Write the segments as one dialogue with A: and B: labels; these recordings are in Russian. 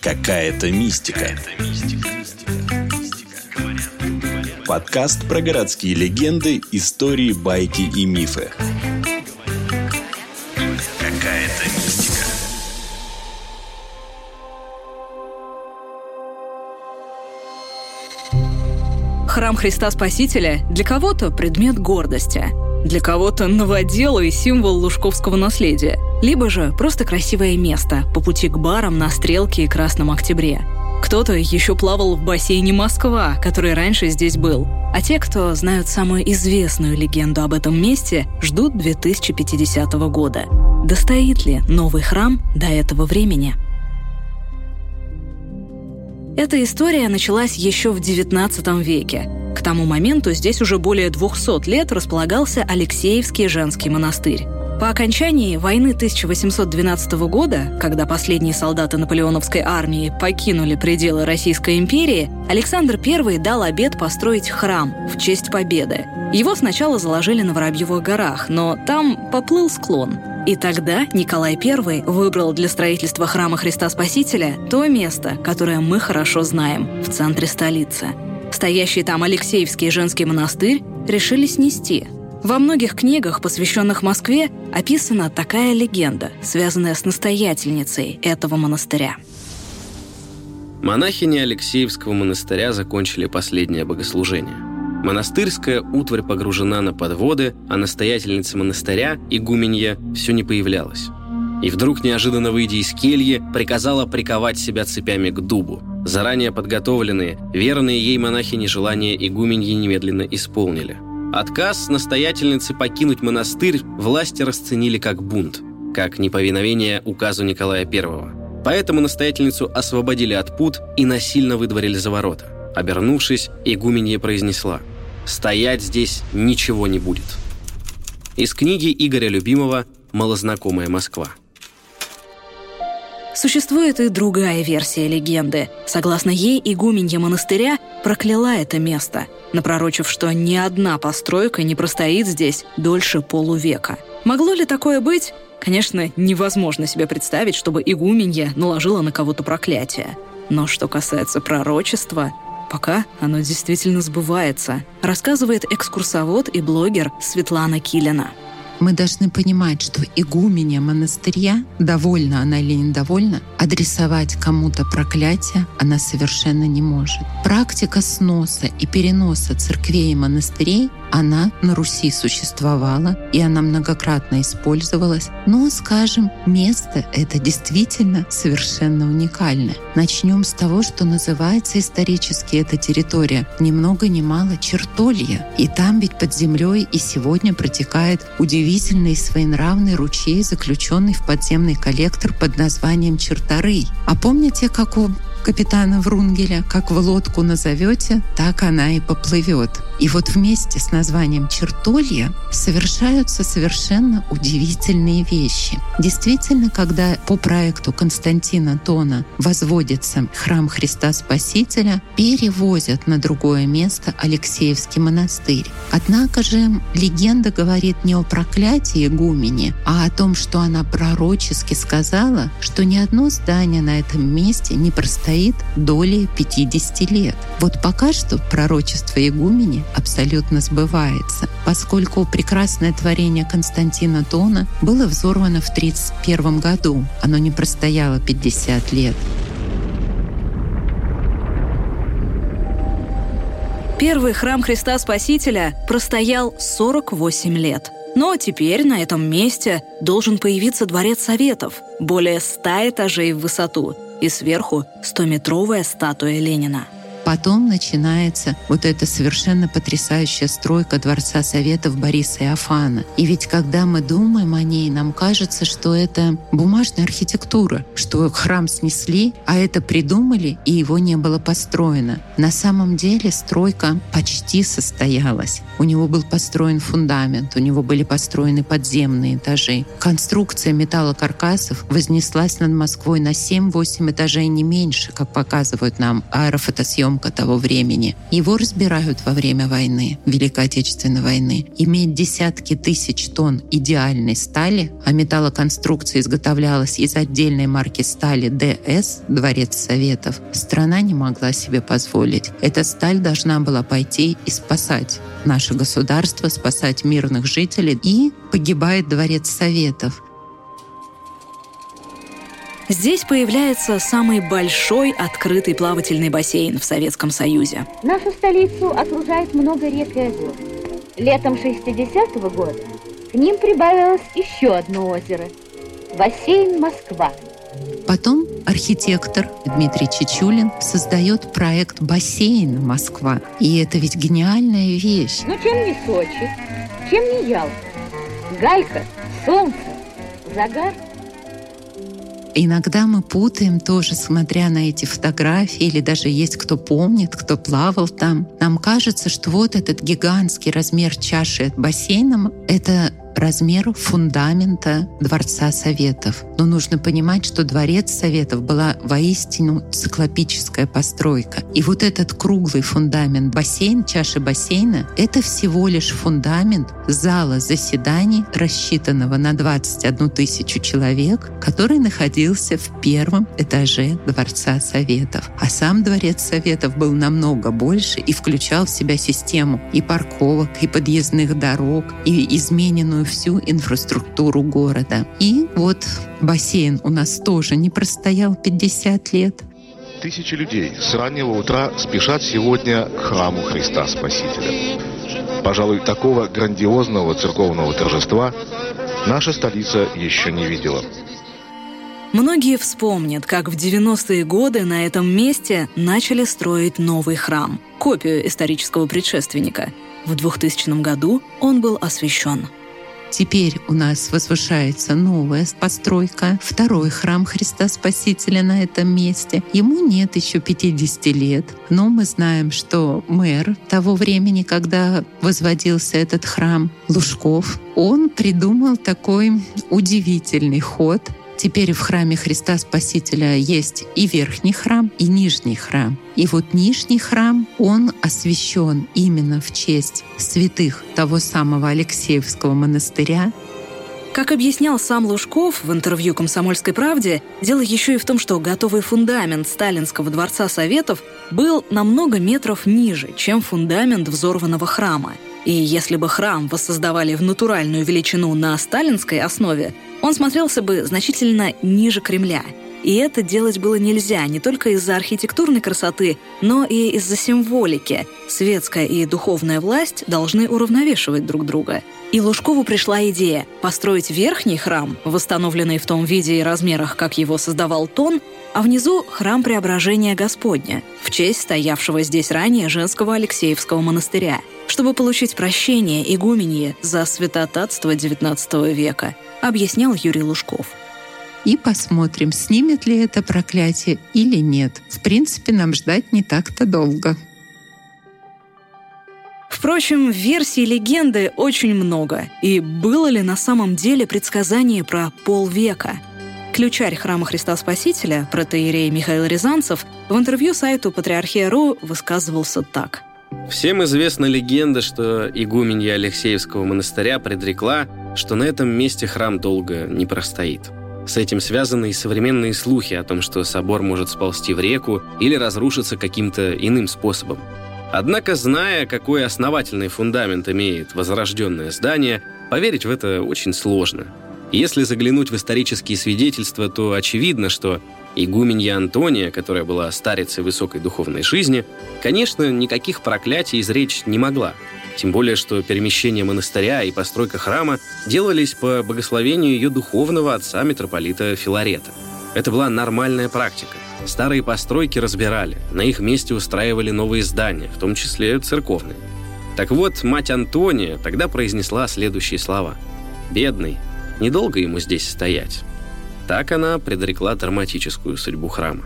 A: Какая-то мистика. Подкаст про городские легенды, истории, байки и мифы. Какая-то мистика.
B: Храм Христа Спасителя для кого-то предмет гордости, для кого-то новодел и символ лужковского наследия, либо же просто красивое место по пути к барам на Стрелке и Красном Октябре. Кто-то еще плавал в бассейне Москва, который раньше здесь был. А те, кто знают самую известную легенду об этом месте, ждут 2050 года. Достоит ли новый храм до этого времени? Эта история началась еще в XIX веке. К тому моменту здесь уже более 200 лет располагался Алексеевский женский монастырь. По окончании войны 1812 года, когда последние солдаты наполеоновской армии покинули пределы Российской империи, Александр I дал обет построить храм в честь победы. Его сначала заложили на Воробьевых горах, но там поплыл склон. И тогда Николай I выбрал для строительства храма Христа Спасителя то место, которое мы хорошо знаем, в центре столицы. Стоящий там Алексеевский женский монастырь решили снести – во многих книгах, посвященных Москве, описана такая легенда, связанная с настоятельницей этого монастыря.
C: Монахини Алексеевского монастыря закончили последнее богослужение. Монастырская утварь погружена на подводы, а настоятельница монастыря, игуменья, все не появлялась. И вдруг, неожиданно выйдя из кельи, приказала приковать себя цепями к дубу. Заранее подготовленные, верные ей монахини желания игуменьи немедленно исполнили – Отказ настоятельницы покинуть монастырь власти расценили как бунт, как неповиновение указу Николая I. Поэтому настоятельницу освободили от пут и насильно выдворили за ворота. Обернувшись, игуменья произнесла «Стоять здесь ничего не будет». Из книги Игоря Любимого «Малознакомая Москва».
B: Существует и другая версия легенды. Согласно ей, игуменья монастыря прокляла это место, напророчив, что ни одна постройка не простоит здесь дольше полувека. Могло ли такое быть? Конечно, невозможно себе представить, чтобы игуменья наложила на кого-то проклятие. Но что касается пророчества, пока оно действительно сбывается, рассказывает экскурсовод и блогер Светлана Килина
D: мы должны понимать, что игуменя монастыря, довольна она или недовольна, адресовать кому-то проклятие она совершенно не может. Практика сноса и переноса церквей и монастырей она на Руси существовала, и она многократно использовалась. Но, скажем, место это действительно совершенно уникальное. Начнем с того, что называется исторически эта территория ни много ни мало Чертолья. И там ведь под землей и сегодня протекает удивительный своенравный ручей, заключенный в подземный коллектор под названием Черторый. А помните, как у капитана Врунгеля, как в лодку назовете, так она и поплывет. И вот вместе с названием Чертолья совершаются совершенно удивительные вещи. Действительно, когда по проекту Константина Тона возводится храм Христа Спасителя, перевозят на другое место Алексеевский монастырь. Однако же легенда говорит не о проклятии игумени, а о том, что она пророчески сказала, что ни одно здание на этом месте не простоит стоит долей 50 лет. Вот пока что пророчество игумени абсолютно сбывается, поскольку прекрасное творение Константина Тона было взорвано в 1931 году. Оно не простояло 50 лет.
B: Первый храм Христа Спасителя простоял 48 лет. Но теперь на этом месте должен появиться Дворец Советов, более 100 этажей в высоту, и сверху 100-метровая статуя Ленина –
D: Потом начинается вот эта совершенно потрясающая стройка Дворца Советов Бориса Иофана. И ведь когда мы думаем о ней, нам кажется, что это бумажная архитектура, что храм снесли, а это придумали, и его не было построено. На самом деле стройка почти состоялась. У него был построен фундамент, у него были построены подземные этажи. Конструкция металлокаркасов вознеслась над Москвой на 7-8 этажей не меньше, как показывают нам аэрофотосъемки потомка того времени. Его разбирают во время войны, Великой Отечественной войны. Имеет десятки тысяч тонн идеальной стали, а металлоконструкция изготовлялась из отдельной марки стали ДС, Дворец Советов, страна не могла себе позволить. Эта сталь должна была пойти и спасать наше государство, спасать мирных жителей. И погибает Дворец Советов.
B: Здесь появляется самый большой открытый плавательный бассейн в Советском Союзе.
E: Нашу столицу окружает много рек и озер. Летом 60-го года к ним прибавилось еще одно озеро – бассейн Москва.
D: Потом архитектор Дмитрий Чечулин создает проект бассейна Москва. И это ведь гениальная вещь.
E: Ну чем не Сочи, чем не Ялта? Галька, солнце, загар –
D: Иногда мы путаем тоже, смотря на эти фотографии, или даже есть кто помнит, кто плавал там. Нам кажется, что вот этот гигантский размер чаши от бассейна — это размер фундамента Дворца Советов. Но нужно понимать, что Дворец Советов была воистину циклопическая постройка. И вот этот круглый фундамент бассейн, чаши бассейна, это всего лишь фундамент зала заседаний, рассчитанного на 21 тысячу человек, который находился в первом этаже Дворца Советов. А сам Дворец Советов был намного больше и включал в себя систему и парковок, и подъездных дорог, и измененную самую всю инфраструктуру города. И вот бассейн у нас тоже не простоял 50 лет.
F: Тысячи людей с раннего утра спешат сегодня к храму Христа Спасителя. Пожалуй, такого грандиозного церковного торжества наша столица еще не видела.
B: Многие вспомнят, как в 90-е годы на этом месте начали строить новый храм, копию исторического предшественника. В 2000 году он был освящен.
D: Теперь у нас возвышается новая постройка, второй храм Христа Спасителя на этом месте. Ему нет еще 50 лет, но мы знаем, что мэр того времени, когда возводился этот храм, Лужков, он придумал такой удивительный ход — Теперь в храме Христа Спасителя есть и верхний храм, и нижний храм. И вот нижний храм, он освящен именно в честь святых того самого Алексеевского монастыря,
B: как объяснял сам Лужков в интервью «Комсомольской правде», дело еще и в том, что готовый фундамент Сталинского дворца Советов был на много метров ниже, чем фундамент взорванного храма. И если бы храм воссоздавали в натуральную величину на сталинской основе, он смотрелся бы значительно ниже Кремля. И это делать было нельзя не только из-за архитектурной красоты, но и из-за символики. Светская и духовная власть должны уравновешивать друг друга. И Лужкову пришла идея построить верхний храм, восстановленный в том виде и размерах, как его создавал Тон, а внизу храм Преображения Господня, в честь стоявшего здесь ранее женского Алексеевского монастыря, чтобы получить прощение игуменье за святотатство XIX века – объяснял Юрий Лужков.
D: И посмотрим, снимет ли это проклятие или нет. В принципе, нам ждать не так-то долго.
B: Впрочем, версий легенды очень много. И было ли на самом деле предсказание про полвека? Ключарь храма Христа Спасителя, протеерей Михаил Рязанцев, в интервью сайту Патриархия.ру высказывался так –
C: Всем известна легенда, что игуменья Алексеевского монастыря предрекла, что на этом месте храм долго не простоит. С этим связаны и современные слухи о том, что собор может сползти в реку или разрушиться каким-то иным способом. Однако, зная, какой основательный фундамент имеет возрожденное здание, поверить в это очень сложно. Если заглянуть в исторические свидетельства, то очевидно, что Игуменья Антония, которая была старицей высокой духовной жизни, конечно, никаких проклятий изречь не могла. Тем более, что перемещение монастыря и постройка храма делались по благословению ее духовного отца митрополита Филарета. Это была нормальная практика. Старые постройки разбирали, на их месте устраивали новые здания, в том числе церковные. Так вот, мать Антония тогда произнесла следующие слова. «Бедный, недолго ему здесь стоять». Так она предрекла драматическую судьбу храма.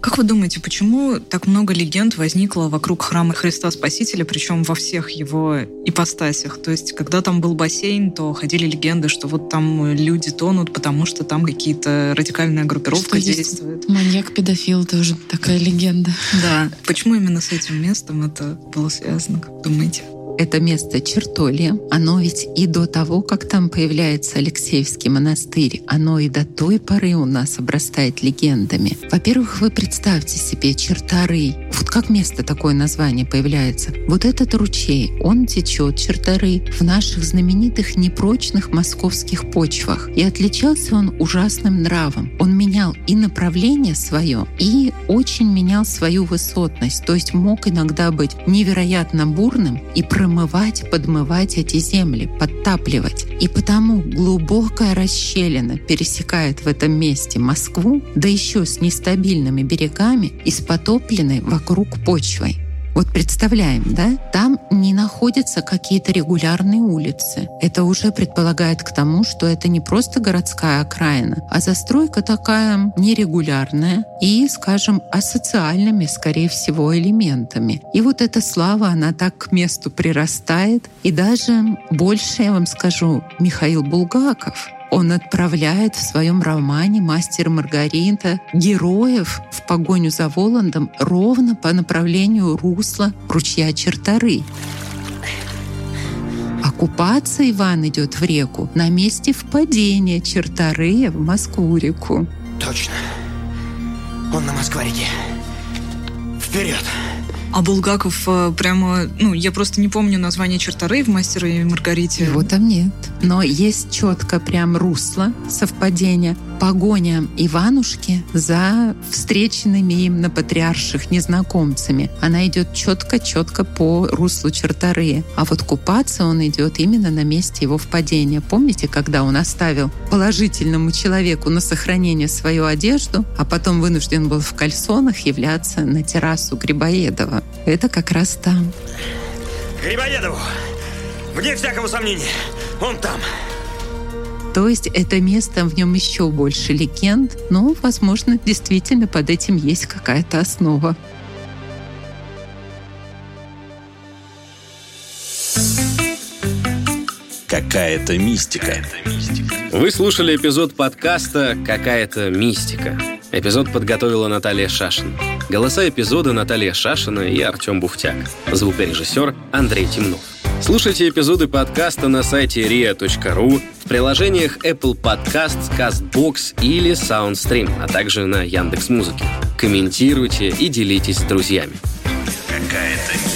G: Как вы думаете, почему так много легенд возникло вокруг храма Христа Спасителя, причем во всех его ипостасях? То есть, когда там был бассейн, то ходили легенды, что вот там люди тонут, потому что там какие-то радикальная группировка что действует.
D: Маньяк-педофил тоже такая легенда.
G: Да. Почему именно с этим местом это было связано, как думаете?
D: Это место Чертолье, оно ведь и до того, как там появляется Алексеевский монастырь, оно и до той поры у нас обрастает легендами. Во-первых, вы представьте себе Чертары. Вот как место такое название появляется. Вот этот ручей, он течет, Чертары, в наших знаменитых непрочных московских почвах. И отличался он ужасным нравом. Он менял и направление свое, и очень менял свою высотность. То есть мог иногда быть невероятно бурным и промывать подмывать эти земли, подтапливать. И потому глубокая расщелина пересекает в этом месте Москву, да еще с нестабильными берегами и с потопленной вокруг почвой. Вот представляем, да, там не находятся какие-то регулярные улицы. Это уже предполагает к тому, что это не просто городская окраина, а застройка такая нерегулярная и, скажем, асоциальными, скорее всего, элементами. И вот эта слава, она так к месту прирастает. И даже больше, я вам скажу, Михаил Булгаков — он отправляет в своем романе «Мастер Маргарита» героев в погоню за Воландом ровно по направлению русла ручья Чертары. Оккупация Иван идет в реку на месте впадения Чертары в Москву-реку.
H: Точно. Он на Москва-реке. Вперед!
G: А Булгаков э, прямо, ну, я просто не помню название Чертары в «Мастере и Маргарите».
D: Его там нет. Но есть четко прям русло совпадения погоня Иванушки за встреченными им на патриарших незнакомцами. Она идет четко-четко по руслу Чертары. А вот купаться он идет именно на месте его впадения. Помните, когда он оставил положительному человеку на сохранение свою одежду, а потом вынужден был в кальсонах являться на террасу Грибоедова? Это как раз там.
H: Грибоедову! Вне всякого сомнения, он там.
D: То есть это место, в нем еще больше легенд, но, возможно, действительно под этим есть какая-то основа.
A: Какая-то мистика.
C: Вы слушали эпизод подкаста «Какая-то мистика». Эпизод подготовила Наталья Шашин. Голоса эпизода Наталья Шашина и Артем Буфтяк. Звукорежиссер Андрей Темнов. Слушайте эпизоды подкаста на сайте ria.ru, в приложениях Apple Podcasts, CastBox или SoundStream, а также на Яндекс.Музыке. Комментируйте и делитесь с друзьями.
A: Какая-то.